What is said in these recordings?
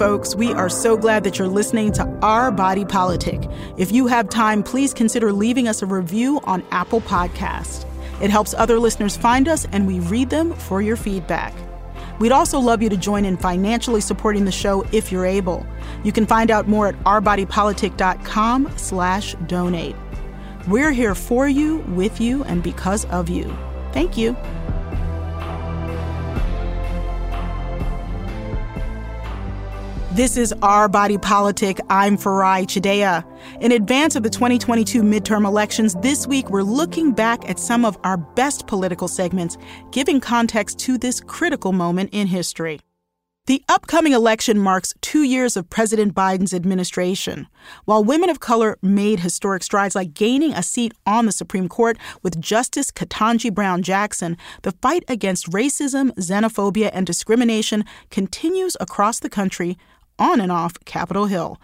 Folks. We are so glad that you're listening to Our Body Politic. If you have time, please consider leaving us a review on Apple Podcast. It helps other listeners find us, and we read them for your feedback. We'd also love you to join in financially supporting the show if you're able. You can find out more at ourbodypolitic.com slash donate. We're here for you, with you, and because of you. Thank you. This is Our Body Politic. I'm Farai Chideya. In advance of the 2022 midterm elections, this week we're looking back at some of our best political segments, giving context to this critical moment in history. The upcoming election marks two years of President Biden's administration. While women of color made historic strides like gaining a seat on the Supreme Court with Justice Ketanji Brown Jackson, the fight against racism, xenophobia, and discrimination continues across the country on and off Capitol Hill.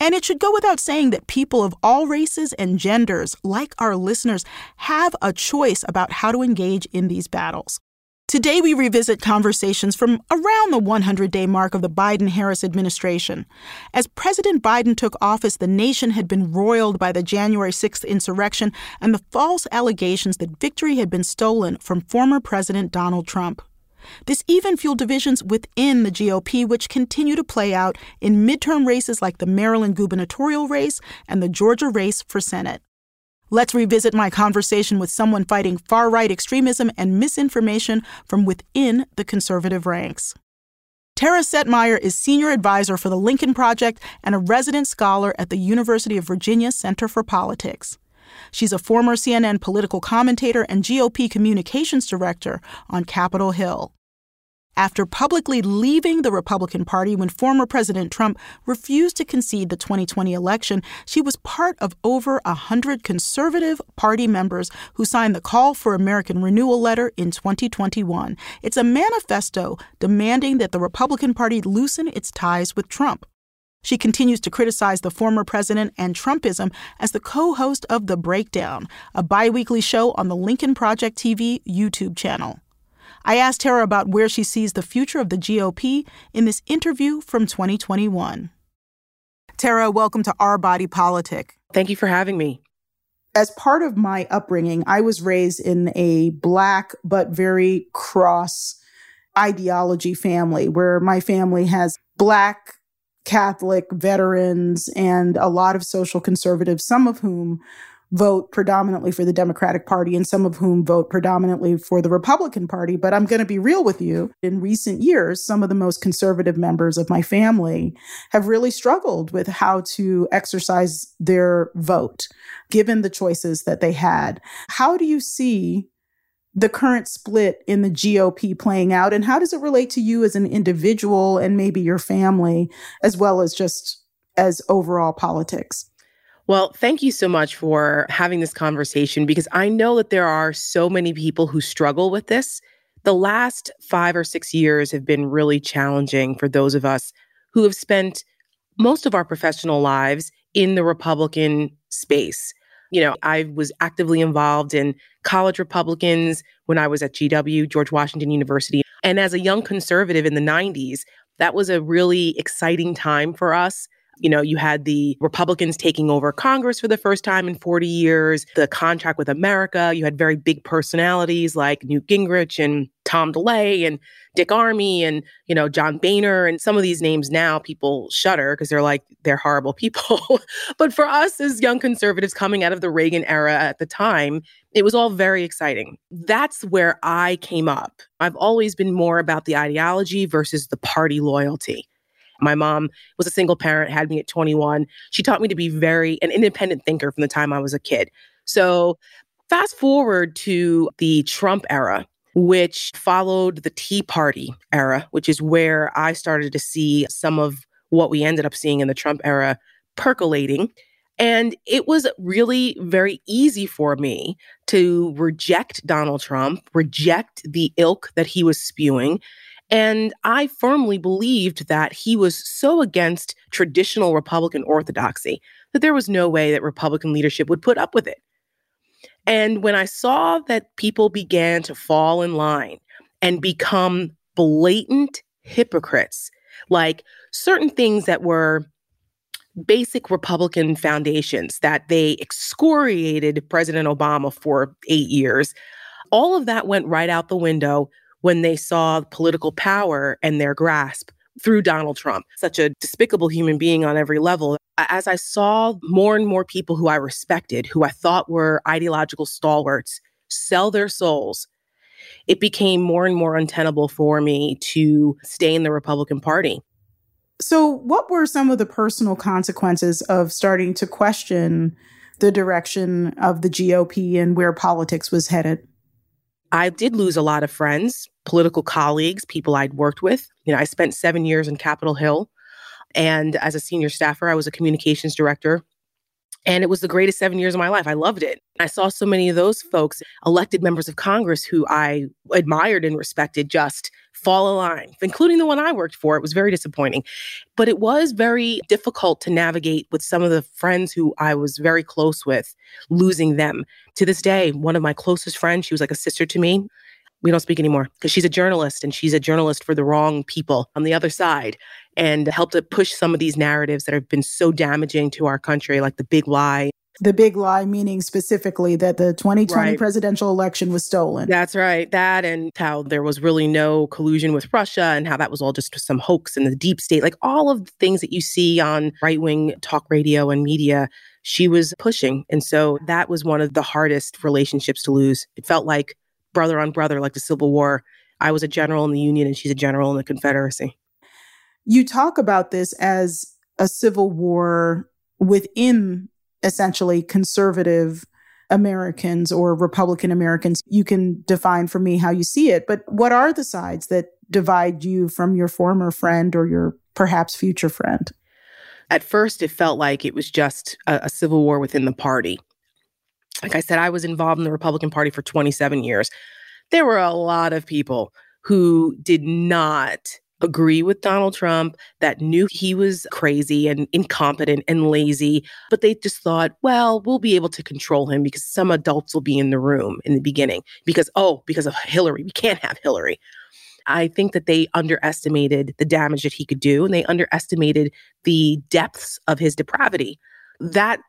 And it should go without saying that people of all races and genders, like our listeners, have a choice about how to engage in these battles. Today, we revisit conversations from around the 100 day mark of the Biden Harris administration. As President Biden took office, the nation had been roiled by the January 6th insurrection and the false allegations that victory had been stolen from former President Donald Trump. This even fueled divisions within the GOP, which continue to play out in midterm races like the Maryland gubernatorial race and the Georgia race for Senate. Let's revisit my conversation with someone fighting far right extremism and misinformation from within the conservative ranks. Tara Setmayer is senior advisor for the Lincoln Project and a resident scholar at the University of Virginia Center for Politics. She's a former CNN political commentator and GOP communications director on Capitol Hill. After publicly leaving the Republican Party when former President Trump refused to concede the 2020 election, she was part of over a 100 conservative party members who signed the Call for American Renewal letter in 2021. It's a manifesto demanding that the Republican Party loosen its ties with Trump. She continues to criticize the former president and Trumpism as the co host of The Breakdown, a biweekly show on the Lincoln Project TV YouTube channel. I asked Tara about where she sees the future of the GOP in this interview from 2021. Tara, welcome to Our Body Politic. Thank you for having me. As part of my upbringing, I was raised in a black but very cross ideology family where my family has black Catholic veterans and a lot of social conservatives, some of whom vote predominantly for the Democratic Party and some of whom vote predominantly for the Republican Party. But I'm going to be real with you. In recent years, some of the most conservative members of my family have really struggled with how to exercise their vote, given the choices that they had. How do you see the current split in the GOP playing out? And how does it relate to you as an individual and maybe your family, as well as just as overall politics? Well, thank you so much for having this conversation because I know that there are so many people who struggle with this. The last five or six years have been really challenging for those of us who have spent most of our professional lives in the Republican space. You know, I was actively involved in college Republicans when I was at GW, George Washington University. And as a young conservative in the 90s, that was a really exciting time for us you know, you had the Republicans taking over Congress for the first time in 40 years, the contract with America. You had very big personalities like Newt Gingrich and Tom DeLay and Dick Armey and, you know, John Boehner. And some of these names now people shudder because they're like, they're horrible people. but for us as young conservatives coming out of the Reagan era at the time, it was all very exciting. That's where I came up. I've always been more about the ideology versus the party loyalty. My mom was a single parent, had me at 21. She taught me to be very an independent thinker from the time I was a kid. So, fast forward to the Trump era, which followed the Tea Party era, which is where I started to see some of what we ended up seeing in the Trump era percolating. And it was really very easy for me to reject Donald Trump, reject the ilk that he was spewing, and I firmly believed that he was so against traditional Republican orthodoxy that there was no way that Republican leadership would put up with it. And when I saw that people began to fall in line and become blatant hypocrites like certain things that were basic Republican foundations that they excoriated President Obama for eight years. All of that went right out the window when they saw political power and their grasp through Donald Trump, such a despicable human being on every level. As I saw more and more people who I respected, who I thought were ideological stalwarts, sell their souls, it became more and more untenable for me to stay in the Republican Party. So, what were some of the personal consequences of starting to question the direction of the GOP and where politics was headed? I did lose a lot of friends, political colleagues, people I'd worked with. You know, I spent seven years in Capitol Hill. And as a senior staffer, I was a communications director and it was the greatest seven years of my life. I loved it. I saw so many of those folks, elected members of Congress who I admired and respected, just fall a line, including the one I worked for. It was very disappointing. But it was very difficult to navigate with some of the friends who I was very close with, losing them. To this day, one of my closest friends, she was like a sister to me we don't speak anymore because she's a journalist and she's a journalist for the wrong people on the other side and helped to push some of these narratives that have been so damaging to our country, like the big lie. The big lie, meaning specifically that the 2020 right. presidential election was stolen. That's right. That and how there was really no collusion with Russia and how that was all just some hoax in the deep state. Like all of the things that you see on right wing talk radio and media, she was pushing. And so that was one of the hardest relationships to lose. It felt like brother on brother like the Civil War. I was a general in the Union and she's a general in the Confederacy. You talk about this as a civil war within essentially conservative Americans or Republican Americans. You can define for me how you see it, but what are the sides that divide you from your former friend or your perhaps future friend? At first, it felt like it was just a, a civil war within the party like I said, I was involved in the Republican Party for 27 years. There were a lot of people who did not agree with Donald Trump, that knew he was crazy and incompetent and lazy, but they just thought, well, we'll be able to control him because some adults will be in the room in the beginning because, oh, because of Hillary, we can't have Hillary. I think that they underestimated the damage that he could do and they underestimated the depths of his depravity. That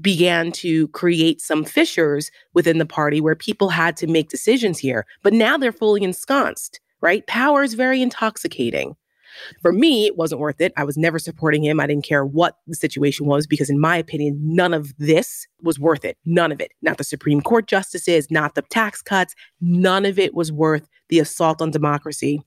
began to create some fissures within the party where people had to make decisions here. But now they're fully ensconced, right? Power is very intoxicating. For me, it wasn't worth it. I was never supporting him. I didn't care what the situation was because, in my opinion, none of this was worth it. None of it. Not the Supreme Court justices, not the tax cuts. None of it was worth the assault on democracy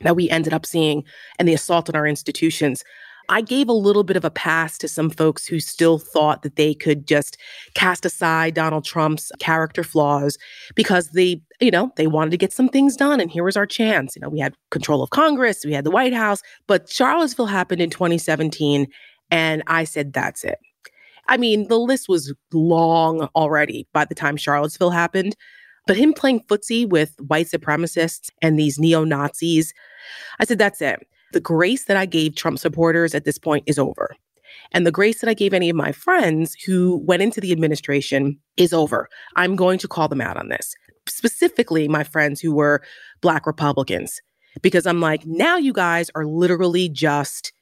that we ended up seeing and the assault on our institutions. I gave a little bit of a pass to some folks who still thought that they could just cast aside Donald Trump's character flaws because they, you know, they wanted to get some things done. And here was our chance. You know, we had control of Congress, we had the White House, but Charlottesville happened in 2017. And I said, that's it. I mean, the list was long already by the time Charlottesville happened. But him playing footsie with white supremacists and these neo Nazis, I said, that's it. The grace that I gave Trump supporters at this point is over. And the grace that I gave any of my friends who went into the administration is over. I'm going to call them out on this, specifically my friends who were Black Republicans, because I'm like, now you guys are literally just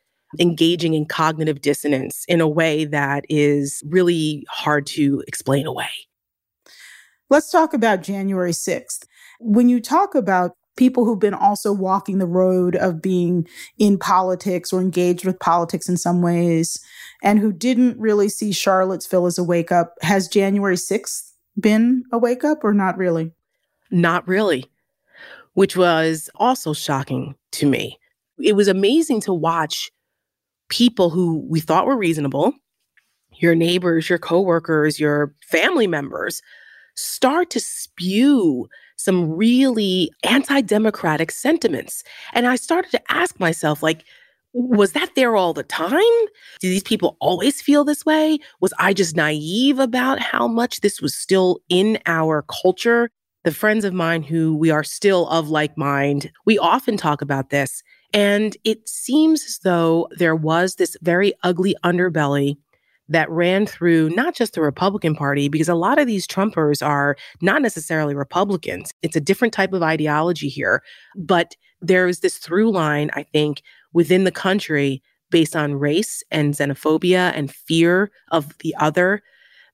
engaging in cognitive dissonance in a way that is really hard to explain away. Let's talk about January 6th. When you talk about people who've been also walking the road of being in politics or engaged with politics in some ways and who didn't really see Charlottesville as a wake up. Has January 6th been a wake up or not really? Not really, which was also shocking to me. It was amazing to watch people who we thought were reasonable, your neighbors, your coworkers, your family members, start to spew some really anti democratic sentiments. And I started to ask myself, like, was that there all the time? Do these people always feel this way? Was I just naive about how much this was still in our culture? The friends of mine who we are still of like mind, we often talk about this. And it seems as though there was this very ugly underbelly that ran through not just the Republican Party, because a lot of these Trumpers are not necessarily Republicans. It's a different type of ideology here. But there's this through line, I think, within the country based on race and xenophobia and fear of the other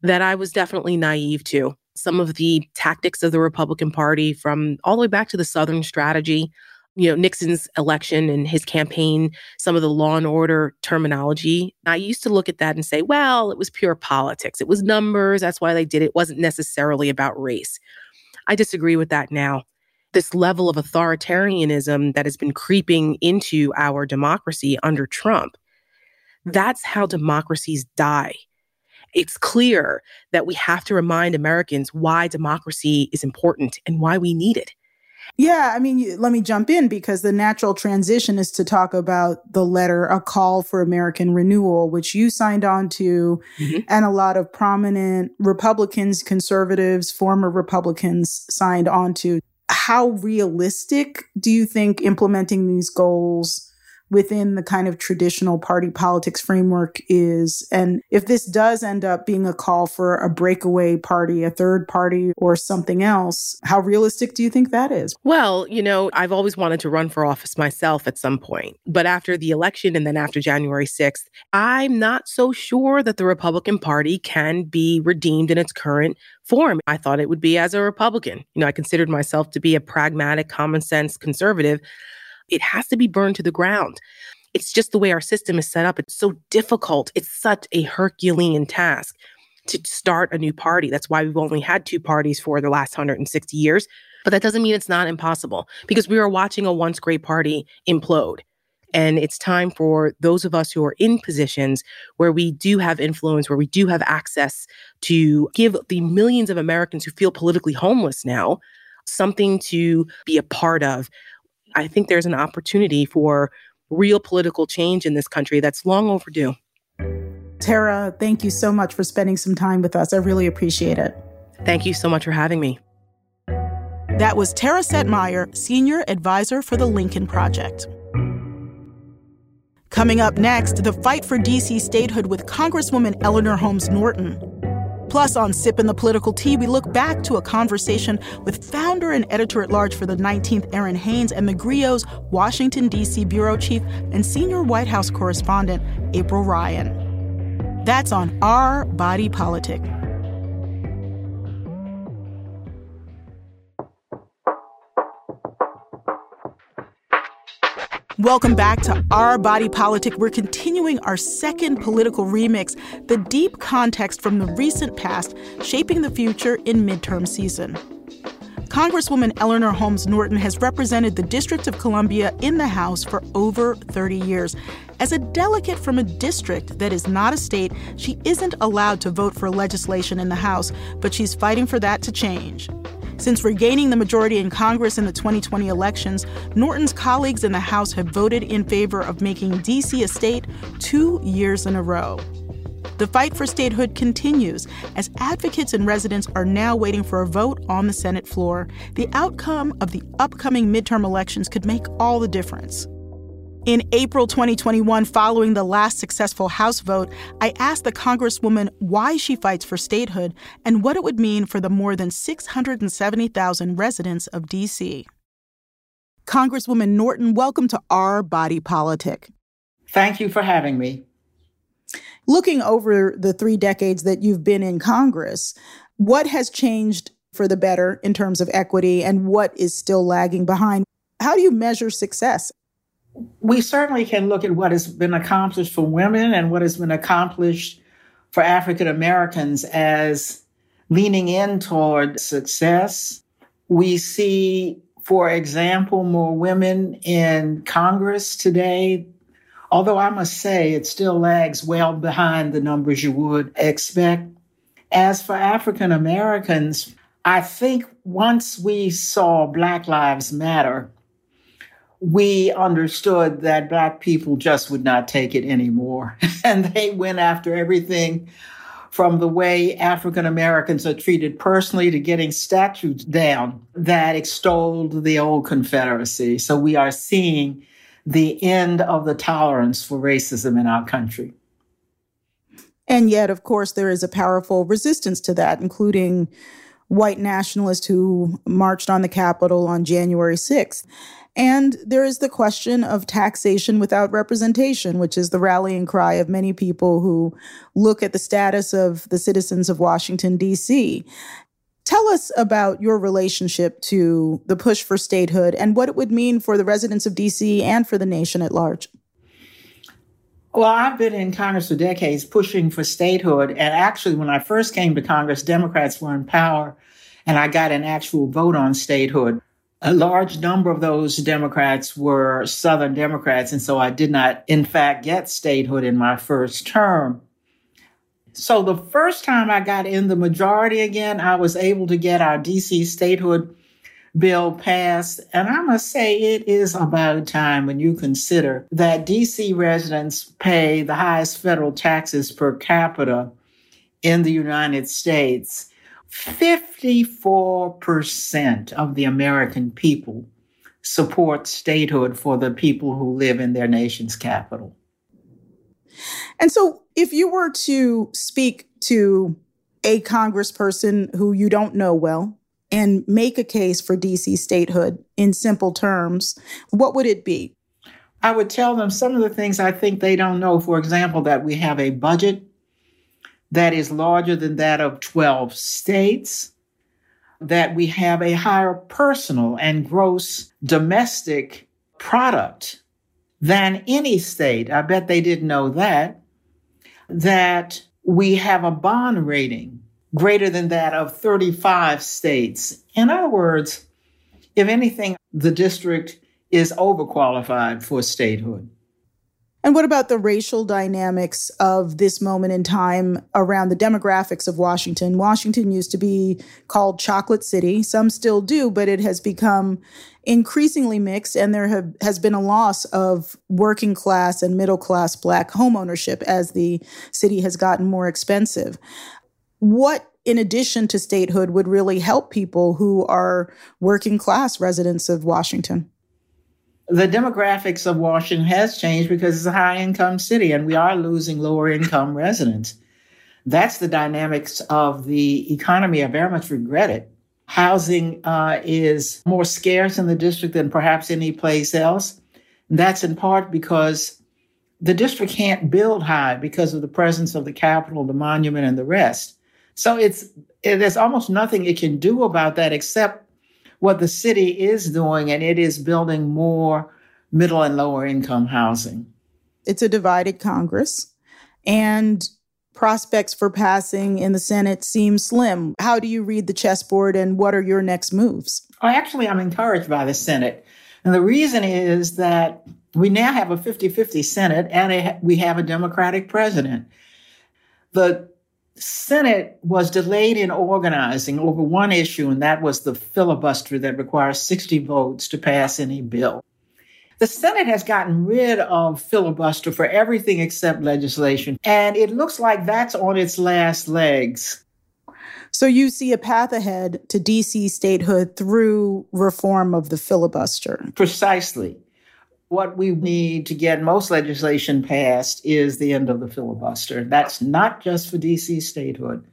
that I was definitely naive to. Some of the tactics of the Republican Party, from all the way back to the Southern strategy, you know, Nixon's election and his campaign, some of the law and order terminology. I used to look at that and say, well, it was pure politics. It was numbers. That's why they did it. It wasn't necessarily about race. I disagree with that now. This level of authoritarianism that has been creeping into our democracy under Trump, that's how democracies die. It's clear that we have to remind Americans why democracy is important and why we need it. Yeah, I mean, let me jump in because the natural transition is to talk about the letter, A Call for American Renewal, which you signed on to, mm-hmm. and a lot of prominent Republicans, conservatives, former Republicans signed on to. How realistic do you think implementing these goals? Within the kind of traditional party politics framework is. And if this does end up being a call for a breakaway party, a third party, or something else, how realistic do you think that is? Well, you know, I've always wanted to run for office myself at some point. But after the election and then after January 6th, I'm not so sure that the Republican Party can be redeemed in its current form. I thought it would be as a Republican. You know, I considered myself to be a pragmatic, common sense conservative it has to be burned to the ground. It's just the way our system is set up. It's so difficult. It's such a Herculean task to start a new party. That's why we've only had two parties for the last 160 years. But that doesn't mean it's not impossible because we are watching a once great party implode. And it's time for those of us who are in positions where we do have influence, where we do have access to give the millions of Americans who feel politically homeless now something to be a part of. I think there's an opportunity for real political change in this country that's long overdue. Tara, thank you so much for spending some time with us. I really appreciate it. Thank you so much for having me. That was Tara Setmayer, Senior Advisor for the Lincoln Project. Coming up next, the fight for D.C. statehood with Congresswoman Eleanor Holmes Norton. Plus, on Sipping the Political Tea, we look back to a conversation with founder and editor at large for the 19th, Erin Haines, and theGrio's Washington, D.C. bureau chief and senior White House correspondent, April Ryan. That's on Our Body Politic. Welcome back to Our Body Politic. We're continuing our second political remix, the deep context from the recent past shaping the future in midterm season. Congresswoman Eleanor Holmes Norton has represented the District of Columbia in the House for over 30 years. As a delegate from a district that is not a state, she isn't allowed to vote for legislation in the House, but she's fighting for that to change. Since regaining the majority in Congress in the 2020 elections, Norton's colleagues in the House have voted in favor of making D.C. a state two years in a row. The fight for statehood continues as advocates and residents are now waiting for a vote on the Senate floor. The outcome of the upcoming midterm elections could make all the difference. In April 2021, following the last successful House vote, I asked the Congresswoman why she fights for statehood and what it would mean for the more than 670,000 residents of D.C. Congresswoman Norton, welcome to Our Body Politic. Thank you for having me. Looking over the three decades that you've been in Congress, what has changed for the better in terms of equity and what is still lagging behind? How do you measure success? We certainly can look at what has been accomplished for women and what has been accomplished for African Americans as leaning in toward success. We see, for example, more women in Congress today, although I must say it still lags well behind the numbers you would expect. As for African Americans, I think once we saw Black Lives Matter, we understood that Black people just would not take it anymore. and they went after everything from the way African Americans are treated personally to getting statutes down that extolled the old Confederacy. So we are seeing the end of the tolerance for racism in our country. And yet, of course, there is a powerful resistance to that, including white nationalists who marched on the Capitol on January 6th. And there is the question of taxation without representation, which is the rallying cry of many people who look at the status of the citizens of Washington, D.C. Tell us about your relationship to the push for statehood and what it would mean for the residents of D.C. and for the nation at large. Well, I've been in Congress for decades pushing for statehood. And actually, when I first came to Congress, Democrats were in power and I got an actual vote on statehood. A large number of those Democrats were Southern Democrats. And so I did not, in fact, get statehood in my first term. So the first time I got in the majority again, I was able to get our DC statehood bill passed. And I must say, it is about time when you consider that DC residents pay the highest federal taxes per capita in the United States. 54% of the American people support statehood for the people who live in their nation's capital. And so, if you were to speak to a congressperson who you don't know well and make a case for DC statehood in simple terms, what would it be? I would tell them some of the things I think they don't know. For example, that we have a budget that is larger than that of 12 states, that we have a higher personal and gross domestic product than any state. I bet they didn't know that. That we have a bond rating greater than that of 35 states. In other words, if anything, the district is overqualified for statehood. And what about the racial dynamics of this moment in time around the demographics of Washington? Washington used to be called Chocolate City. Some still do, but it has become increasingly mixed, and there have, has been a loss of working class and middle class Black homeownership as the city has gotten more expensive. What, in addition to statehood, would really help people who are working class residents of Washington? The demographics of Washington has changed because it's a high income city and we are losing lower income residents. That's the dynamics of the economy. I very much regret it. Housing uh, is more scarce in the district than perhaps any place else. And that's in part because the district can't build high because of the presence of the Capitol, the monument, and the rest. So it's it, there's almost nothing it can do about that except what the city is doing, and it is building more middle and lower income housing. It's a divided Congress, and prospects for passing in the Senate seem slim. How do you read the chessboard, and what are your next moves? Well, actually, I'm encouraged by the Senate. And the reason is that we now have a 50 50 Senate and a, we have a Democratic president. The Senate was delayed in organizing over one issue, and that was the filibuster that requires 60 votes to pass any bill. The Senate has gotten rid of filibuster for everything except legislation, and it looks like that's on its last legs. So you see a path ahead to DC statehood through reform of the filibuster. Precisely. What we need to get most legislation passed is the end of the filibuster. That's not just for DC statehood,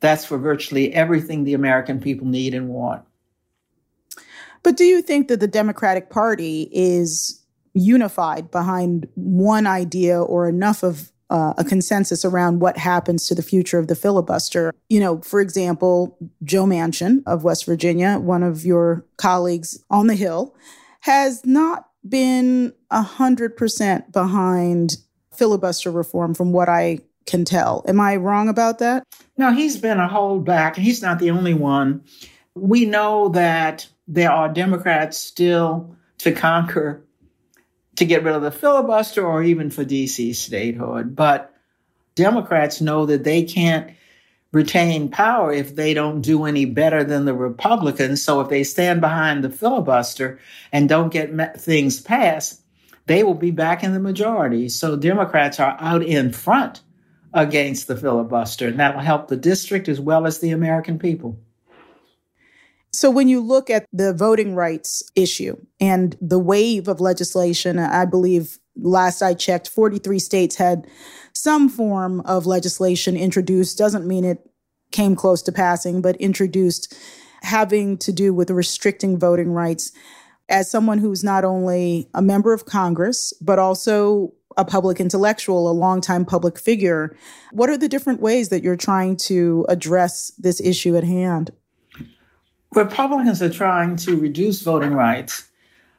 that's for virtually everything the American people need and want. But do you think that the Democratic Party is unified behind one idea or enough of uh, a consensus around what happens to the future of the filibuster. You know, for example, Joe Manchin of West Virginia, one of your colleagues on the Hill, has not been 100% behind filibuster reform from what I can tell. Am I wrong about that? No, he's been a holdback, and he's not the only one. We know that there are Democrats still to conquer to get rid of the filibuster or even for DC statehood. But Democrats know that they can't retain power if they don't do any better than the Republicans. So if they stand behind the filibuster and don't get things passed, they will be back in the majority. So Democrats are out in front against the filibuster, and that'll help the district as well as the American people. So, when you look at the voting rights issue and the wave of legislation, I believe last I checked, 43 states had some form of legislation introduced. Doesn't mean it came close to passing, but introduced having to do with restricting voting rights. as someone who's not only a member of Congress, but also a public intellectual, a longtime public figure, what are the different ways that you're trying to address this issue at hand? Republicans are trying to reduce voting rights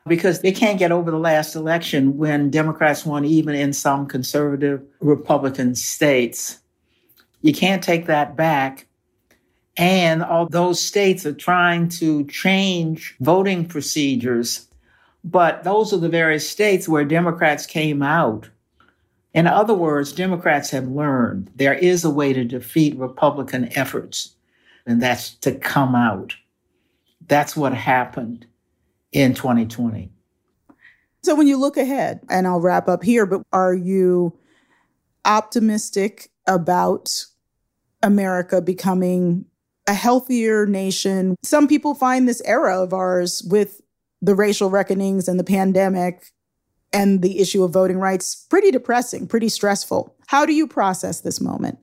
because they can't get over the last election when Democrats won, even in some conservative Republican states. You can't take that back. And all those states are trying to change voting procedures, but those are the very states where Democrats came out. In other words, Democrats have learned there is a way to defeat Republican efforts, and that's to come out. That's what happened in 2020. So when you look ahead, and I'll wrap up here, but are you optimistic about America becoming a healthier nation? Some people find this era of ours with the racial reckonings and the pandemic and the issue of voting rights pretty depressing, pretty stressful. How do you process this moment?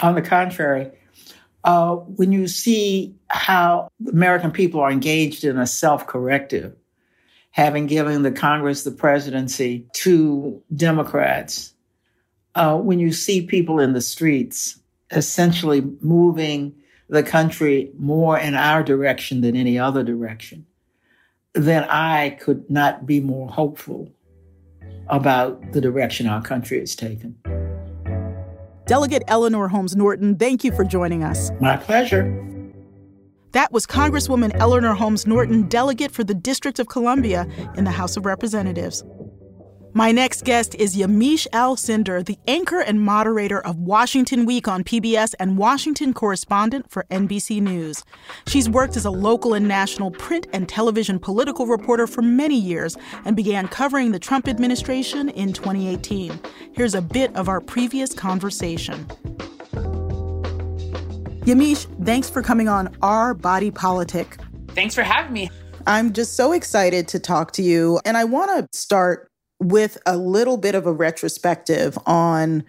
On the contrary, uh, when you see how American people are engaged in a self corrective, having given the Congress the presidency to Democrats, uh, when you see people in the streets essentially moving the country more in our direction than any other direction, then I could not be more hopeful about the direction our country has taken. Delegate Eleanor Holmes Norton, thank you for joining us. My pleasure. That was Congresswoman Eleanor Holmes Norton, delegate for the District of Columbia in the House of Representatives. My next guest is Yamish Yamiche Alcindor, the anchor and moderator of Washington Week on PBS and Washington correspondent for NBC News. She's worked as a local and national print and television political reporter for many years and began covering the Trump administration in 2018. Here's a bit of our previous conversation. Yamiche, thanks for coming on Our Body Politic. Thanks for having me. I'm just so excited to talk to you. And I want to start with a little bit of a retrospective on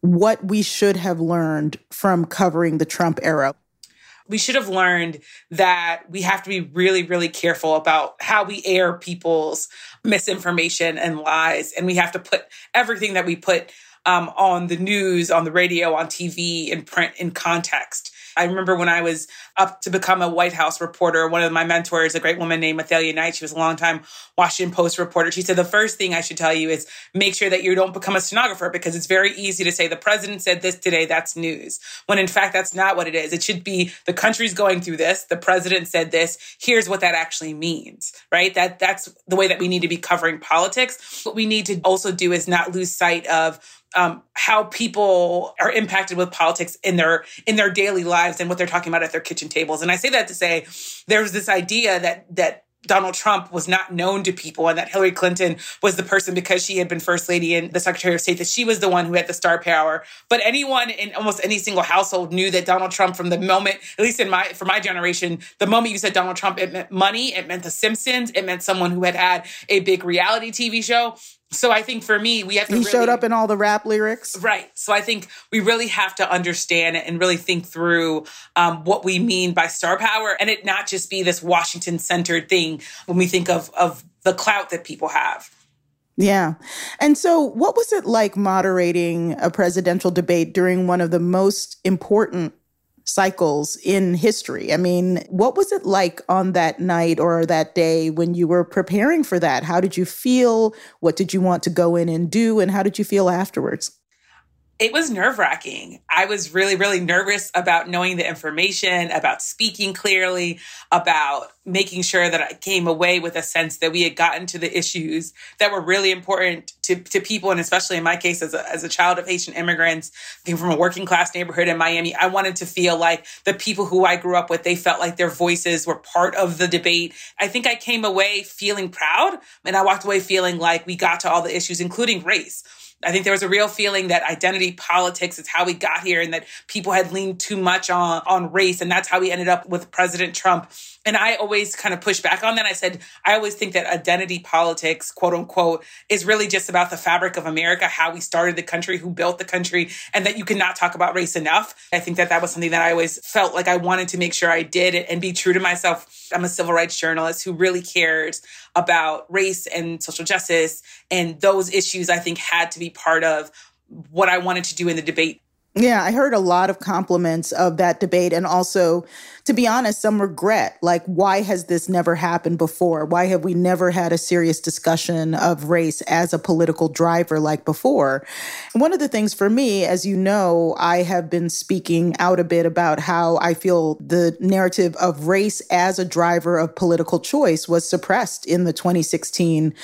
what we should have learned from covering the Trump era. We should have learned that we have to be really, really careful about how we air people's misinformation and lies. And we have to put everything that we put um, on the news, on the radio, on TV, in print in context. I remember when I was up to become a White House reporter, one of my mentors, a great woman named Athelia Knight, she was a longtime Washington Post reporter. She said, the first thing I should tell you is make sure that you don't become a stenographer because it's very easy to say the president said this today, that's news. When in fact, that's not what it is. It should be the country's going through this. The president said this. Here's what that actually means, right? That that's the way that we need to be covering politics. What we need to also do is not lose sight of um, how people are impacted with politics in their in their daily lives and what they're talking about at their kitchen tables. And I say that to say there's this idea that that Donald Trump was not known to people and that Hillary Clinton was the person because she had been first lady and the secretary of state that she was the one who had the star power. But anyone in almost any single household knew that Donald Trump from the moment, at least in my, for my generation, the moment you said Donald Trump, it meant money. It meant the Simpsons. It meant someone who had had a big reality TV show. So I think for me, we have to. He really, showed up in all the rap lyrics, right? So I think we really have to understand it and really think through um, what we mean by star power, and it not just be this Washington centered thing when we think of of the clout that people have. Yeah. And so, what was it like moderating a presidential debate during one of the most important cycles in history. I mean, what was it like on that night or that day when you were preparing for that? How did you feel? What did you want to go in and do? And how did you feel afterwards? It was nerve wracking. I was really, really nervous about knowing the information, about speaking clearly, about making sure that I came away with a sense that we had gotten to the issues that were really important to, to people. And especially in my case, as a, as a child of Haitian immigrants, came from a working class neighborhood in Miami, I wanted to feel like the people who I grew up with, they felt like their voices were part of the debate. I think I came away feeling proud and I walked away feeling like we got to all the issues, including race I think there was a real feeling that identity politics is how we got here and that people had leaned too much on, on race. And that's how we ended up with President Trump. And I always kind of push back on that. I said, I always think that identity politics, quote unquote, is really just about the fabric of America, how we started the country, who built the country, and that you cannot talk about race enough. I think that that was something that I always felt like I wanted to make sure I did and be true to myself. I'm a civil rights journalist who really cares about race and social justice. And those issues, I think, had to be part of what I wanted to do in the debate. Yeah, I heard a lot of compliments of that debate and also to be honest, some regret. Like, why has this never happened before? Why have we never had a serious discussion of race as a political driver like before? one of the things for me, as you know, I have been speaking out a bit about how I feel the narrative of race as a driver of political choice was suppressed in the 2016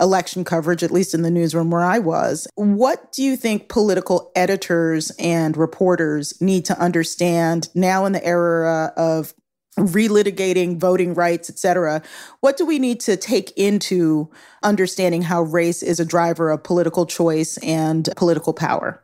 election coverage, at least in the newsroom where I was. What do you think political editors and reporters need to understand now in the era of relitigating voting rights, et cetera. What do we need to take into understanding how race is a driver of political choice and political power?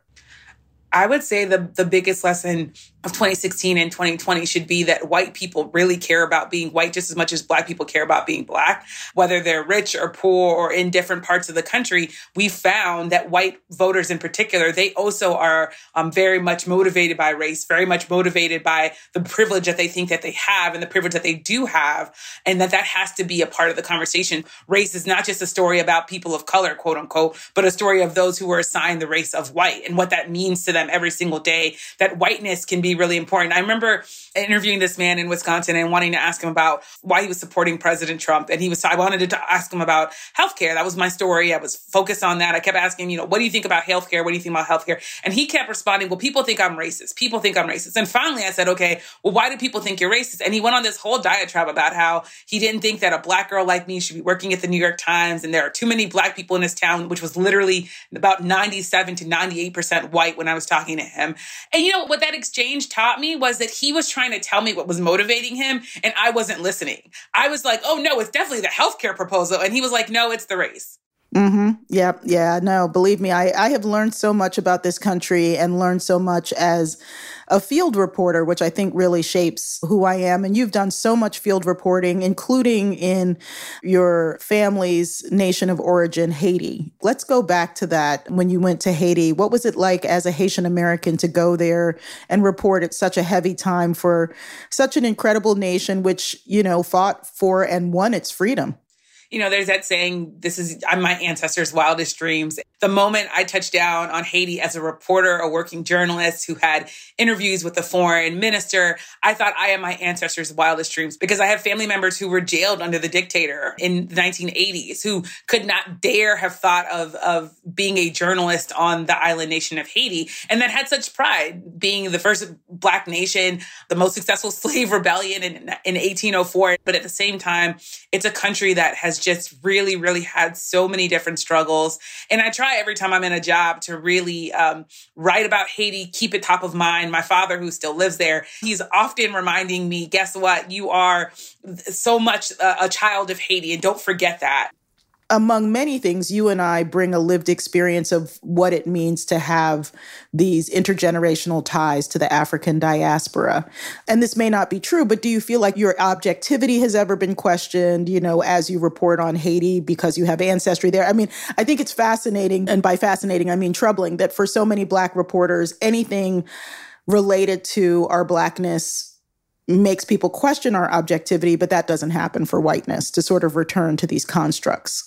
I would say the the biggest lesson of 2016 and 2020 should be that white people really care about being white just as much as black people care about being black. Whether they're rich or poor or in different parts of the country, we found that white voters in particular, they also are um, very much motivated by race, very much motivated by the privilege that they think that they have and the privilege that they do have, and that that has to be a part of the conversation. Race is not just a story about people of color, quote unquote, but a story of those who were assigned the race of white and what that means to them every single day. That whiteness can be really important. I remember interviewing this man in Wisconsin and wanting to ask him about why he was supporting President Trump. And he was, I wanted to ask him about healthcare. That was my story. I was focused on that. I kept asking, you know, what do you think about healthcare? What do you think about healthcare? And he kept responding, well, people think I'm racist. People think I'm racist. And finally I said, okay, well, why do people think you're racist? And he went on this whole diatribe about how he didn't think that a black girl like me should be working at the New York Times. And there are too many black people in his town, which was literally about 97 to 98% white when I was talking to him. And you know what that exchange taught me was that he was trying to tell me what was motivating him and I wasn't listening. I was like, oh no, it's definitely the healthcare proposal. And he was like, no, it's the race. Mm-hmm. Yep. Yeah. No, believe me, I, I have learned so much about this country and learned so much as a field reporter, which I think really shapes who I am. And you've done so much field reporting, including in your family's nation of origin, Haiti. Let's go back to that when you went to Haiti. What was it like as a Haitian American to go there and report at such a heavy time for such an incredible nation, which, you know, fought for and won its freedom? You know, there's that saying, this is my ancestors' wildest dreams. The moment I touched down on Haiti as a reporter, a working journalist who had interviews with the foreign minister, I thought I am my ancestors' wildest dreams because I have family members who were jailed under the dictator in the 1980s who could not dare have thought of, of being a journalist on the island nation of Haiti and that had such pride being the first black nation, the most successful slave rebellion in, in 1804. But at the same time, it's a country that has just really, really had so many different struggles. And I try every time I'm in a job to really um, write about Haiti, keep it top of mind. My father, who still lives there, he's often reminding me, guess what? You are so much a, a child of Haiti, and don't forget that among many things, you and I bring a lived experience of what it means to have these intergenerational ties to the African diaspora. And this may not be true, but do you feel like your objectivity has ever been questioned, you know, as you report on Haiti because you have ancestry there? I mean, I think it's fascinating. And by fascinating, I mean troubling that for so many Black reporters, anything related to our Blackness makes people question our objectivity, but that doesn't happen for whiteness to sort of return to these constructs.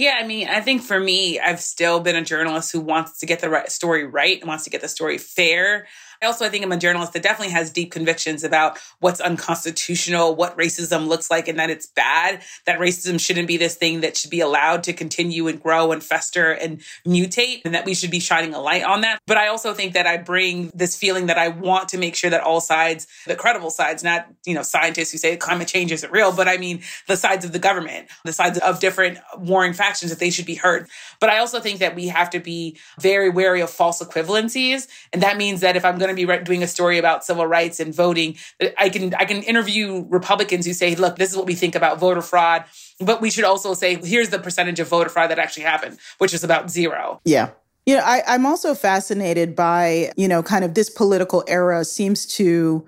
Yeah, I mean, I think for me, I've still been a journalist who wants to get the right story right and wants to get the story fair. I also I think I'm a journalist that definitely has deep convictions about what's unconstitutional, what racism looks like, and that it's bad. That racism shouldn't be this thing that should be allowed to continue and grow and fester and mutate, and that we should be shining a light on that. But I also think that I bring this feeling that I want to make sure that all sides, the credible sides, not you know scientists who say climate change isn't real, but I mean the sides of the government, the sides of different warring factions, that they should be heard. But I also think that we have to be very wary of false equivalencies, and that means that if I'm going to be doing a story about civil rights and voting, I can I can interview Republicans who say, "Look, this is what we think about voter fraud." But we should also say, here's the percentage of voter fraud that actually happened, which is about zero. Yeah. You know, I, I'm also fascinated by, you know, kind of this political era seems to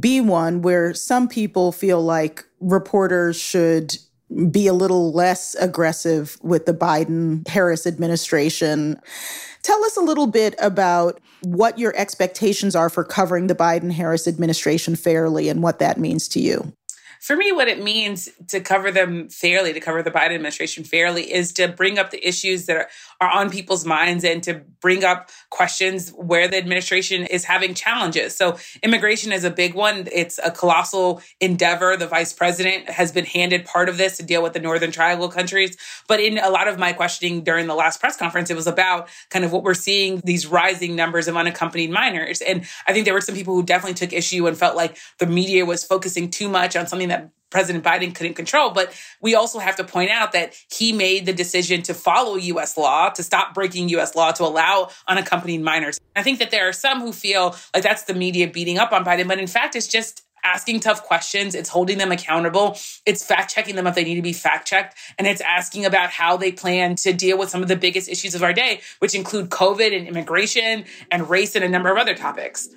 be one where some people feel like reporters should be a little less aggressive with the Biden Harris administration. Tell us a little bit about what your expectations are for covering the Biden Harris administration fairly and what that means to you for me, what it means to cover them fairly, to cover the Biden administration fairly, is to bring up the issues that are, are on people's minds and to bring up questions where the administration is having challenges. So, immigration is a big one. It's a colossal endeavor. The vice president has been handed part of this to deal with the Northern Triangle countries. But in a lot of my questioning during the last press conference, it was about kind of what we're seeing these rising numbers of unaccompanied minors. And I think there were some people who definitely took issue and felt like the media was focusing too much on something that President Biden couldn't control. But we also have to point out that he made the decision to follow US law, to stop breaking US law, to allow unaccompanied minors. I think that there are some who feel like that's the media beating up on Biden, but in fact, it's just asking tough questions. It's holding them accountable. It's fact checking them if they need to be fact checked. And it's asking about how they plan to deal with some of the biggest issues of our day, which include COVID and immigration and race and a number of other topics.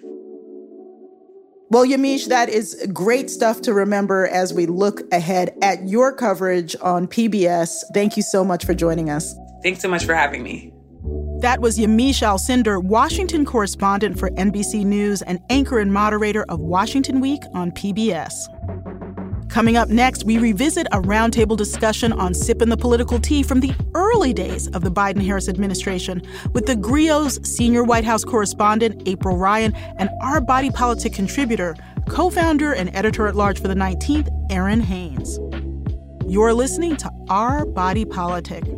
Well, Yamiche, that is great stuff to remember as we look ahead at your coverage on PBS. Thank you so much for joining us. Thanks so much for having me. That was Yamiche Alcindor, Washington correspondent for NBC News and anchor and moderator of Washington Week on PBS. Coming up next, we revisit a roundtable discussion on sipping the political tea from the early days of the Biden Harris administration with theGrio's senior White House correspondent, April Ryan, and our body politic contributor, co founder and editor at large for the 19th, Erin Haines. You're listening to Our Body Politic.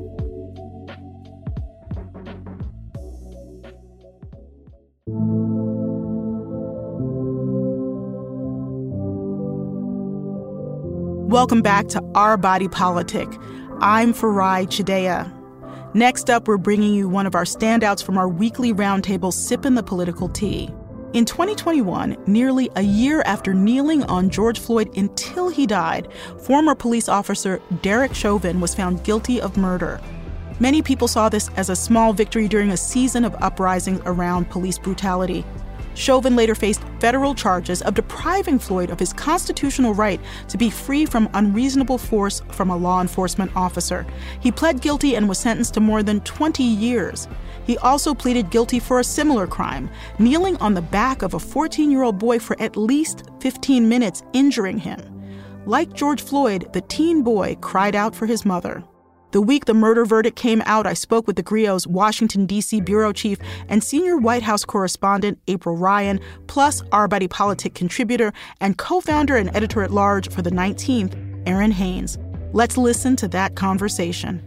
Welcome back to Our Body Politic. I'm Farai Chideya. Next up, we're bringing you one of our standouts from our weekly roundtable, Sippin' the Political Tea. In 2021, nearly a year after kneeling on George Floyd until he died, former police officer Derek Chauvin was found guilty of murder. Many people saw this as a small victory during a season of uprisings around police brutality. Chauvin later faced federal charges of depriving Floyd of his constitutional right to be free from unreasonable force from a law enforcement officer. He pled guilty and was sentenced to more than 20 years. He also pleaded guilty for a similar crime, kneeling on the back of a 14 year old boy for at least 15 minutes, injuring him. Like George Floyd, the teen boy cried out for his mother. The week the murder verdict came out, I spoke with theGrio's Washington, D.C. bureau chief and senior White House correspondent April Ryan, plus our Body Politic contributor and co founder and editor at large for the 19th, Erin Haines. Let's listen to that conversation.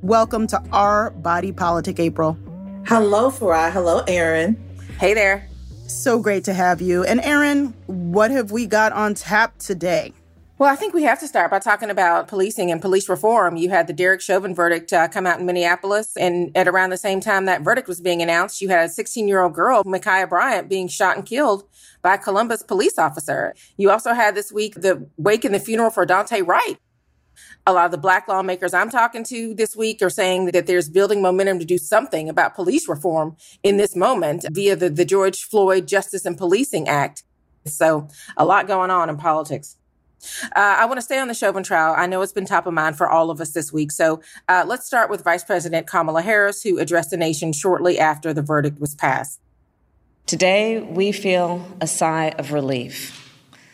Welcome to Our Body Politic, April. Hello, Farai. Hello, Erin. Hey there. So great to have you. And Erin, what have we got on tap today? Well, I think we have to start by talking about policing and police reform. You had the Derek Chauvin verdict uh, come out in Minneapolis, and at around the same time that verdict was being announced, you had a 16 year old girl, Ma'Khia Bryant, being shot and killed by a Columbus police officer. You also had this week the wake and the funeral for Daunte Wright. A lot of the black lawmakers I'm talking to this week are saying that there's building momentum to do something about police reform in this moment via the, the George Floyd Justice and Policing Act. So, a lot going on in politics. Uh, I want to stay on the Chauvin trial. I know it's been top of mind for all of us this week. So uh, let's start with Vice President Kamala Harris, who addressed the nation shortly after the verdict was passed. Today, we feel a sigh of relief.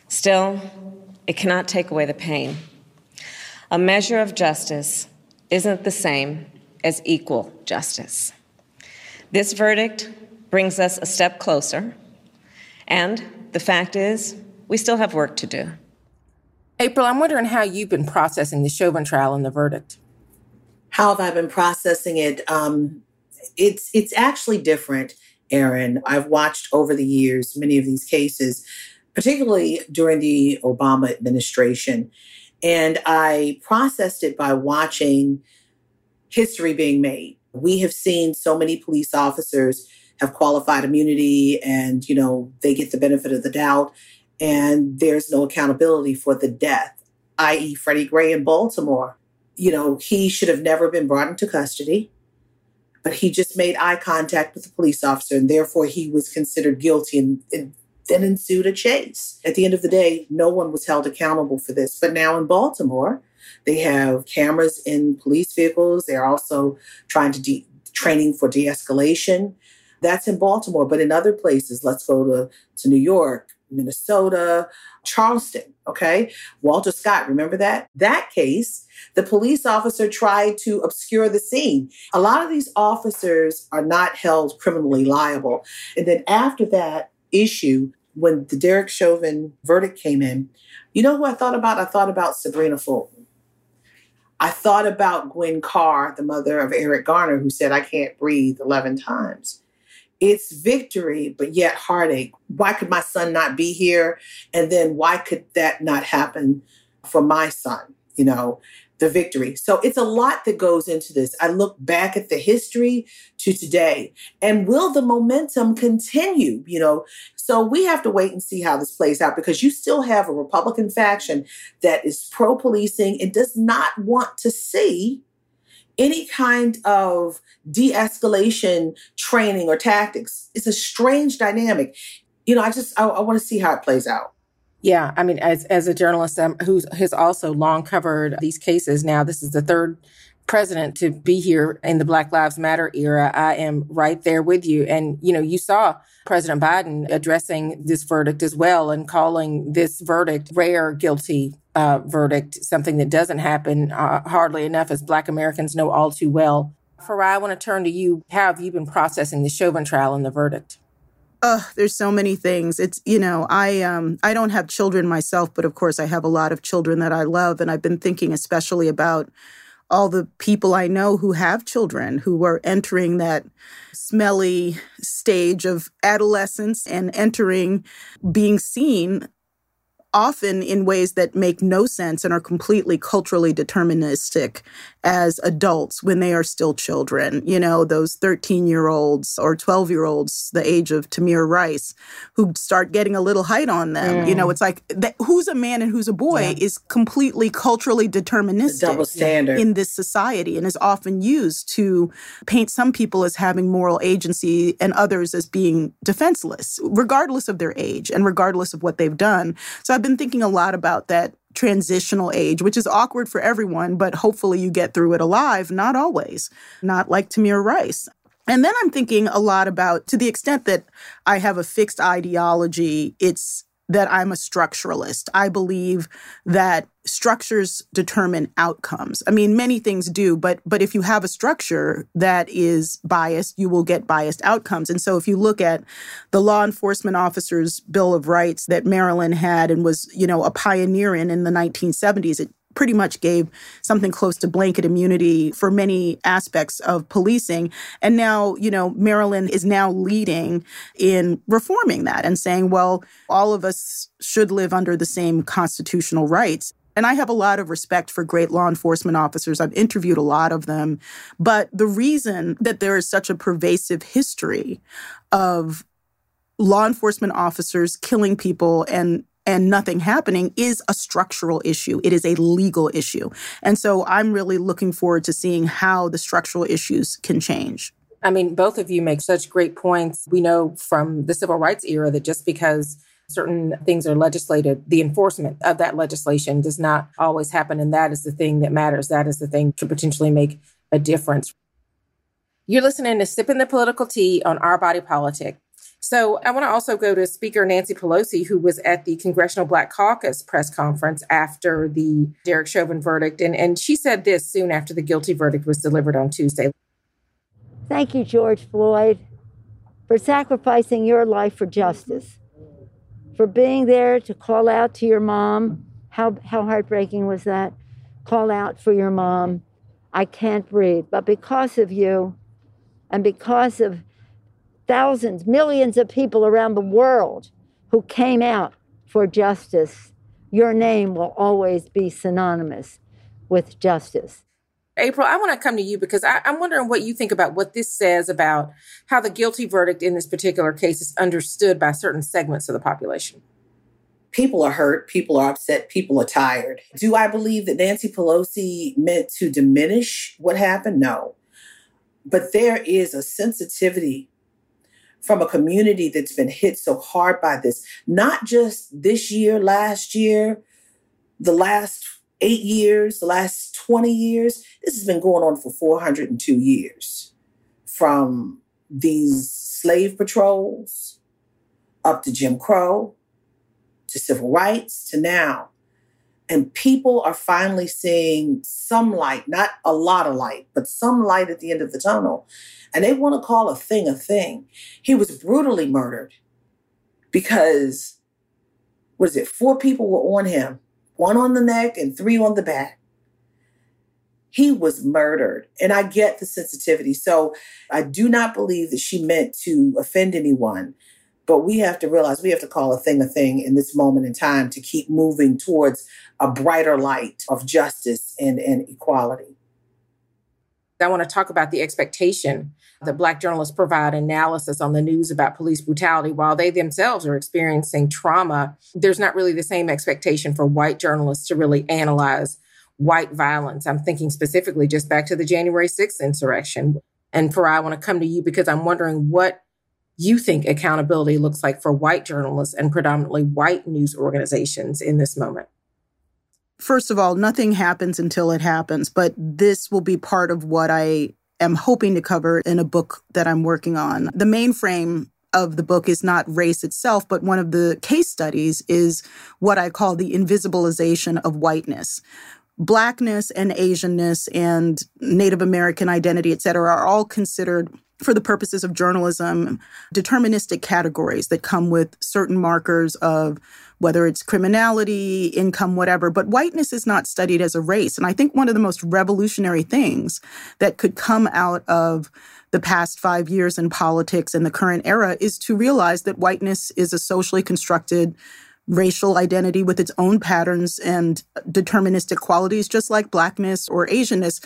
Still, it cannot take away the pain. A measure of justice isn't the same as equal justice. This verdict brings us a step closer, and the fact is, we still have work to do. April, I'm wondering how you've been processing the Chauvin trial and the verdict. How have I been processing it? Um, it's it's actually different, Erin. I've watched over the years many of these cases, particularly during the Obama administration, and I processed it by watching history being made. We have seen so many police officers have qualified immunity and you know they get the benefit of the doubt and there's no accountability for the death, i.e., Freddie Gray in Baltimore. You know, he should have never been brought into custody. but he just made eye contact with the police officer, and therefore he was considered guilty. And, and then ensued a chase. At the end of the day, no one was held accountable for this. But now in Baltimore, they have cameras in police vehicles. They're also trying to de- training for de-escalation. That's in Baltimore, but in other places, let's go to, to New York, Minnesota, Charleston, okay? Walter Scott, remember that? That case, the police officer tried to obscure the scene. A lot of these officers are not held criminally liable. And then after that issue, when the Derek Chauvin verdict came in, you know who I thought about? I thought about Sabrina Fulton. I thought about Gwen Carr, the mother of Eric Garner, who said, I can't breathe 11 times it's victory, but yet heartache. Why could my son not be here? And then why could that not happen for my son? You know, the victory. So it's a lot that goes into this. I look back at the history to today, and will the momentum continue? You know, so we have to wait and see how this plays out because you still have a Republican faction that is pro policing and does not want to see any kind of de escalation training or tactics. It's a strange dynamic. You know, I just, I, I want to see how it plays out. Yeah, I mean, as as a journalist um, who has also long covered these cases, now this is the third president to be here in the Black Lives Matter era. I am right there with you. And you know, you saw President Biden addressing this verdict as well and calling this verdict rare guilty uh, verdict, something that doesn't happen uh, hardly enough, as Black Americans know all too well. Farai, I want to turn to you. How have you been processing the Chauvin trial and the verdict? Uh, there's so many things. It's you know, I um I don't have children myself, but of course I have a lot of children that I love, and I've been thinking especially about all the people I know who have children who are entering that smelly stage of adolescence and entering being seen often in ways that make no sense and are completely culturally deterministic as adults when they are still children. You know, those 13 year olds or 12 year olds, the age of Tamir Rice, who start getting a little height on them. Mm. You know, it's like who's a man and who's a boy yeah. is completely culturally deterministic. The double standard. In this society and is often used to paint some people as having moral agency and others as being defenseless, regardless of their age and regardless of what they've done. So I've been thinking a lot about that transitional age, which is awkward for everyone, but hopefully you get through it alive. Not always, not like Tamir Rice. And then I'm thinking a lot about, to the extent that I have a fixed ideology, it's that I'm a structuralist. I believe that structures determine outcomes. I mean, many things do, but but if you have a structure that is biased, you will get biased outcomes. And so if you look at the law enforcement officers bill of rights that Maryland had and was, you know, a pioneer in in the 1970s, it pretty much gave something close to blanket immunity for many aspects of policing. And now, you know, Maryland is now leading in reforming that and saying, well, all of us should live under the same constitutional rights. And I have a lot of respect for great law enforcement officers. I've interviewed a lot of them. But the reason that there is such a pervasive history of law enforcement officers killing people and and nothing happening is a structural issue. It is a legal issue. And so I'm really looking forward to seeing how the structural issues can change. I mean, both of you make such great points. We know from the civil rights era that just because certain things are legislated, the enforcement of that legislation does not always happen. And that is the thing that matters. That is the thing to potentially make a difference. You're listening to Sipping the Political Tea on Our Body Politic. So I want to also go to Speaker Nancy Pelosi, who was at the Congressional Black Caucus press conference after the Derek Chauvin verdict. And, and she said this soon after the guilty verdict was delivered on Tuesday. Thank you, George Floyd, for sacrificing your life for justice, for being there to call out to your mom. How, how heartbreaking was that? Call out for your mom. I can't breathe. But because of you and because of thousands, millions of people around the world who came out for justice, your name will always be synonymous with justice. April, I want to come to you because I, am wondering what you think about what this says about how the guilty verdict in this particular case is understood by certain segments of the population. People are hurt, people are upset, people are tired. Do I believe that Nancy Pelosi meant to diminish what happened? No But there is a sensitivity from a community that's been hit so hard by this, not just this year, last year, the last eight years, the last 20 years. This has been going on for 402 years. From these slave patrols up to Jim Crow to civil rights to now. And people are finally seeing some light, not a lot of light, but some light at the end of the tunnel. And they want to call a thing a thing. He was brutally murdered because, what is it, four people were on him one on the neck and three on the back. He was murdered. And I get the sensitivity. So I do not believe that she meant to offend anyone. But we have to realize we have to call a thing a thing in this moment in time to keep moving towards a brighter light of justice and, and equality. I want to talk about the expectation that Black journalists provide analysis on the news about police brutality while they themselves are experiencing trauma. There's not really the same expectation for white journalists to really analyze white violence. I'm thinking specifically just back to the January 6th insurrection. And for I want to come to you because I'm wondering what you think accountability looks like for white journalists and predominantly white news organizations in this moment? First of all, nothing happens until it happens, but this will be part of what I am hoping to cover in a book that I'm working on. The mainframe of the book is not race itself, but one of the case studies is what I call the invisibilization of whiteness. Blackness and Asianness and Native American identity, et cetera, are all considered for the purposes of journalism, deterministic categories that come with certain markers of whether it's criminality, income, whatever. But whiteness is not studied as a race. And I think one of the most revolutionary things that could come out of the past five years in politics and the current era is to realize that whiteness is a socially constructed racial identity with its own patterns and deterministic qualities, just like blackness or Asianness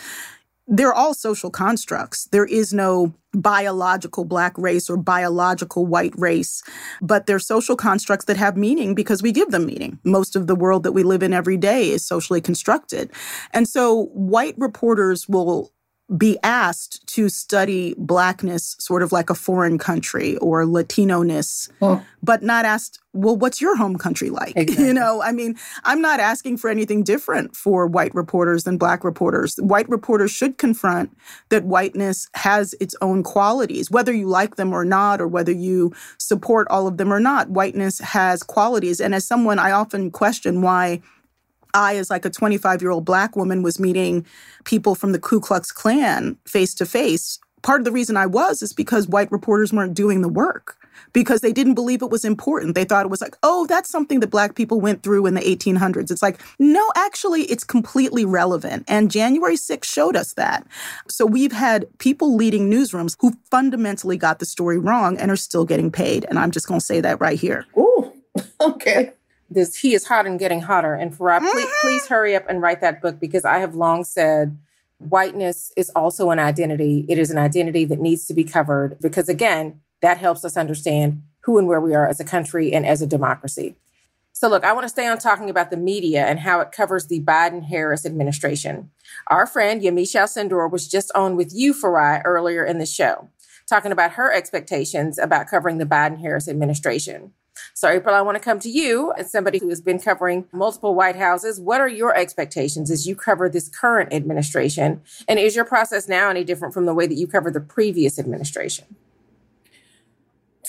they're all social constructs. There is no biological black race or biological white race, but they're social constructs that have meaning because we give them meaning. Most of the world that we live in every day is socially constructed. And so white reporters will be asked to study blackness sort of like a foreign country or latino-ness but not asked well what's your home country like? Exactly. you know i mean i'm not asking for anything different for white reporters than black reporters. White reporters should confront that whiteness has its own qualities whether you like them or not or whether you support all of them or not. Whiteness has qualities. And as someone i often question why I, as like a 25 year old black woman, was meeting people from the Ku Klux Klan face to face. Part of the reason I was is because white reporters weren't doing the work because they didn't believe it was important. They thought it was like, oh, that's something that black people went through in the 1800s. It's like, no, actually, it's completely relevant. And January 6th showed us that. So we've had people leading newsrooms who fundamentally got the story wrong and are still getting paid. And I'm just going to say that right here. Ooh, okay this he is hot and getting hotter. And Farai, mm-hmm. please, please hurry up and write that book because I have long said whiteness is also an identity. It is an identity that needs to be covered because again, that helps us understand who and where we are as a country and as a democracy. So, look, I want to stay on talking about the media and how it covers the Biden Harris administration. Our friend Yamiche Alcindor was just on with you, Farai, earlier in the show, talking about her expectations about covering the Biden Harris administration. So, April, I want to come to you as somebody who has been covering multiple White Houses. What are your expectations as you cover this current administration? And is your process now any different from the way that you covered the previous administration?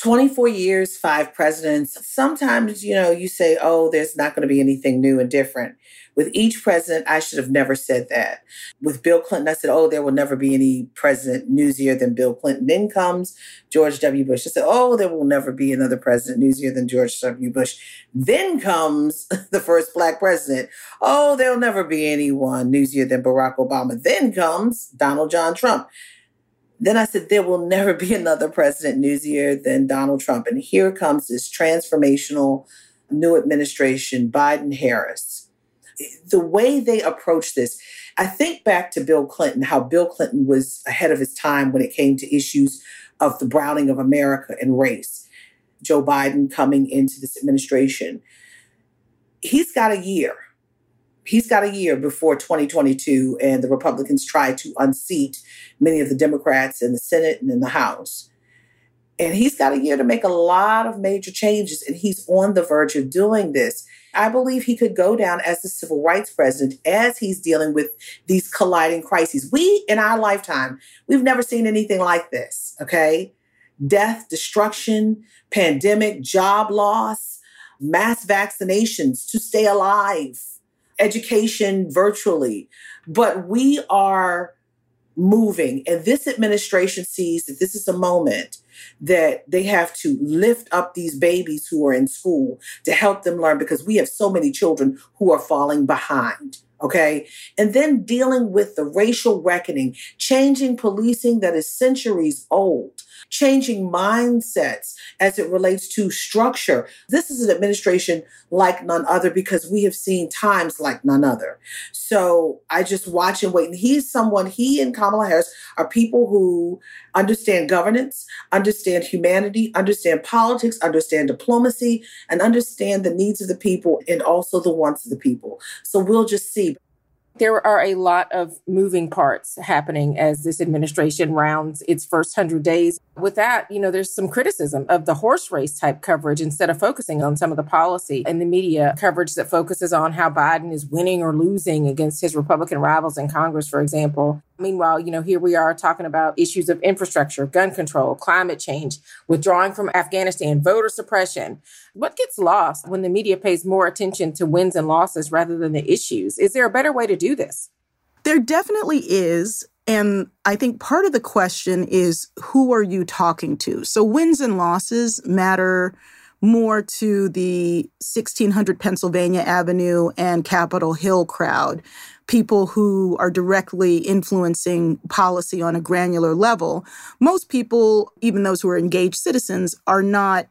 24 years, five presidents. Sometimes, you know, you say, oh, there's not going to be anything new and different. With each president, I should have never said that. With Bill Clinton, I said, oh, there will never be any president newsier than Bill Clinton. Then comes George W. Bush. I said, oh, there will never be another president newsier than George W. Bush. Then comes the first black president. Oh, there'll never be anyone newsier than Barack Obama. Then comes Donald John Trump. Then I said, there will never be another president newsier than Donald Trump. And here comes this transformational new administration, Biden Harris the way they approach this, I think back to Bill Clinton, how Bill Clinton was ahead of his time when it came to issues of the browning of America and race. Joe Biden coming into this administration, he's got a year he's got a year before 2022 and the Republicans try to unseat many of the Democrats in the Senate and in the House. And he's got a year to make a lot of major changes, and he's on the verge of doing this. I believe he could go down as the civil rights president as he's dealing with these colliding crises. We, in our lifetime, we've never seen anything like this, okay? Death, destruction, pandemic, job loss, mass vaccinations to stay alive, education virtually. But we are moving, and this administration sees that this is a moment that they have to lift up these babies who are in school to help them learn because we have so many children who are falling behind. Okay. And then dealing with the racial reckoning, changing policing that is centuries old changing mindsets as it relates to structure. This is an administration like none other because we have seen times like none other. So I just watch and wait. And he's someone, he and Kamala Harris are people who understand governance, understand humanity, understand politics, understand diplomacy, and understand the needs of the people and also the wants of the people. So we'll just see. There are a lot of moving parts happening as this administration rounds its first 100 days. With that, you know, there's some criticism of the horse race type coverage instead of focusing on some of the policy and the media coverage that focuses on how Biden is winning or losing against his Republican rivals in Congress, for example. Meanwhile, you know, here we are talking about issues of infrastructure, gun control, climate change, withdrawing from Afghanistan, voter suppression. What gets lost when the media pays more attention to wins and losses rather than the issues? Is there a better way to do this? There definitely is. And I think part of the question is who are you talking to? So wins and losses matter more to the 1600 Pennsylvania Avenue and Capitol Hill crowd people who are directly influencing policy on a granular level. Most people, even those who are engaged citizens, are not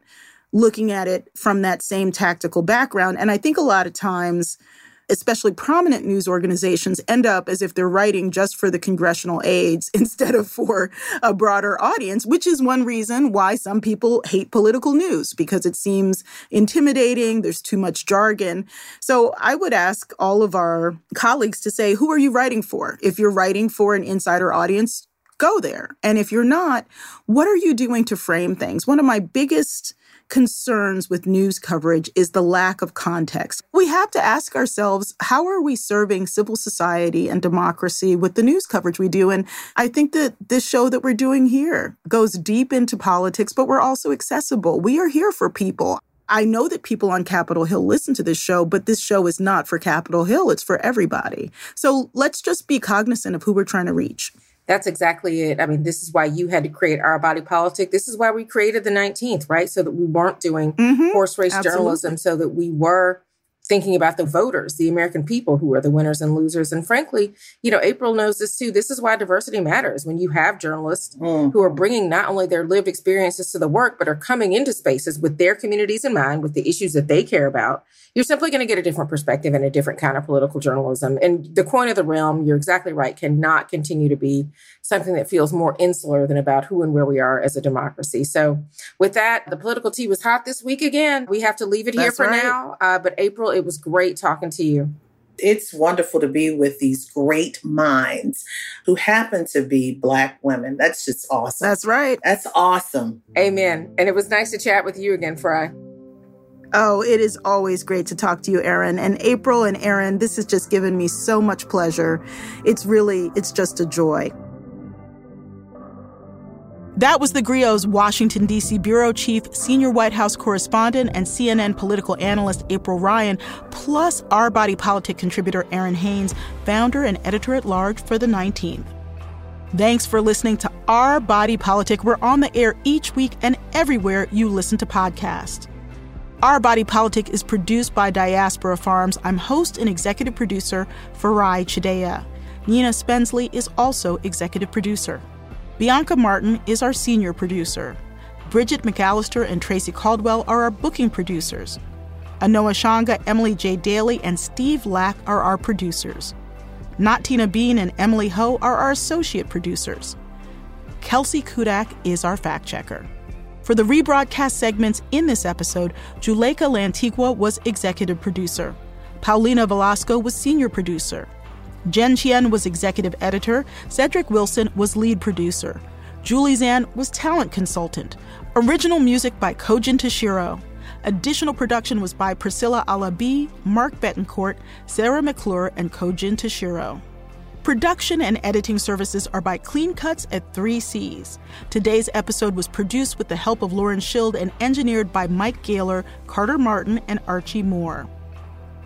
looking at it from that same tactical background. And I think a lot of times, especially prominent news organizations, end up as if they're writing just for the congressional aides instead of for a broader audience, which is one reason why some people hate political news because it seems intimidating. There's too much jargon. So I would ask all of our colleagues to say, who are you writing for? If you're writing for an insider audience, go there. And if you're not, what are you doing to frame things? One of my biggest concerns with news coverage is the lack of context. We have to ask ourselves how are we serving civil society and democracy with the news coverage we do? And I think that this show that we're doing here goes deep into politics, but we're also accessible. We are here for people. I know that people on Capitol Hill listen to this show, but this show is not for Capitol Hill. It's for everybody. So let's just be cognizant of who we're trying to reach. That's exactly it. I mean, this is why you had to create our body politic. This is why we created the 19th, right? So that we weren't doing mm-hmm. horse race Absolutely. journalism, so that we were thinking about the voters, the American people who are the winners and losers. And frankly, you know, April knows this too. This is why diversity matters. When you have journalists mm. who are bringing not only their lived experiences to the work, but are coming into spaces with their communities in mind, with the issues that they care about, you're simply going to get a different perspective and a different kind of political journalism. And the coin of the realm, you're exactly right, cannot continue to be something that feels more insular than about who and where we are as a democracy. So, with that, the political tea was hot this week again. We have to leave it That's here for right. now. Uh, but, April, it was great talking to you. It's wonderful to be with these great minds who happen to be Black women. That's just awesome. That's right. That's awesome. Amen. And it was nice to chat with you again, Farai. Oh, it is always great to talk to you, Erin. And April and Erin, this has just given me so much pleasure. It's really, it's just a joy. That was theGrio's Washington, D.C. Bureau Chief, Senior White House Correspondent, and CNN political analyst April Ryan, plus our body politic contributor Erin Haines, founder and editor at large for the 19th. Thanks for listening to Our Body Politic. We're on the air each week and everywhere you listen to podcasts. Our Body Politic is produced by Diaspora Farms. I'm host and executive producer Farai Chideya. Nina Spensley is also executive producer. Bianca Martin is our senior producer. Bridget McAllister and Tracy Caldwell are our booking producers. Anoa Changa, Emily J. Daly, and Steve Lack are our producers. Not Tina Bean and Emily Ho are our associate producers. Kelsey Kudak is our fact checker. For the rebroadcast segments in this episode, Juleyka Lantigua was executive producer. Paulina Velasco was senior producer. Jen Chien was executive editor. Cedric Wilson was lead producer. Julie Zan was talent consultant. Original music by Kojin Toshiro. Additional production was by Priscilla Alabi, Mark Betancourt, Sarah McClure, and Kojin Toshiro. Production and editing services are by Clean Cuts at 3Cs. Today's episode was produced with the help of Lauren Schild and engineered by Mike Gaylor, Carter Martin, and Archie Moore.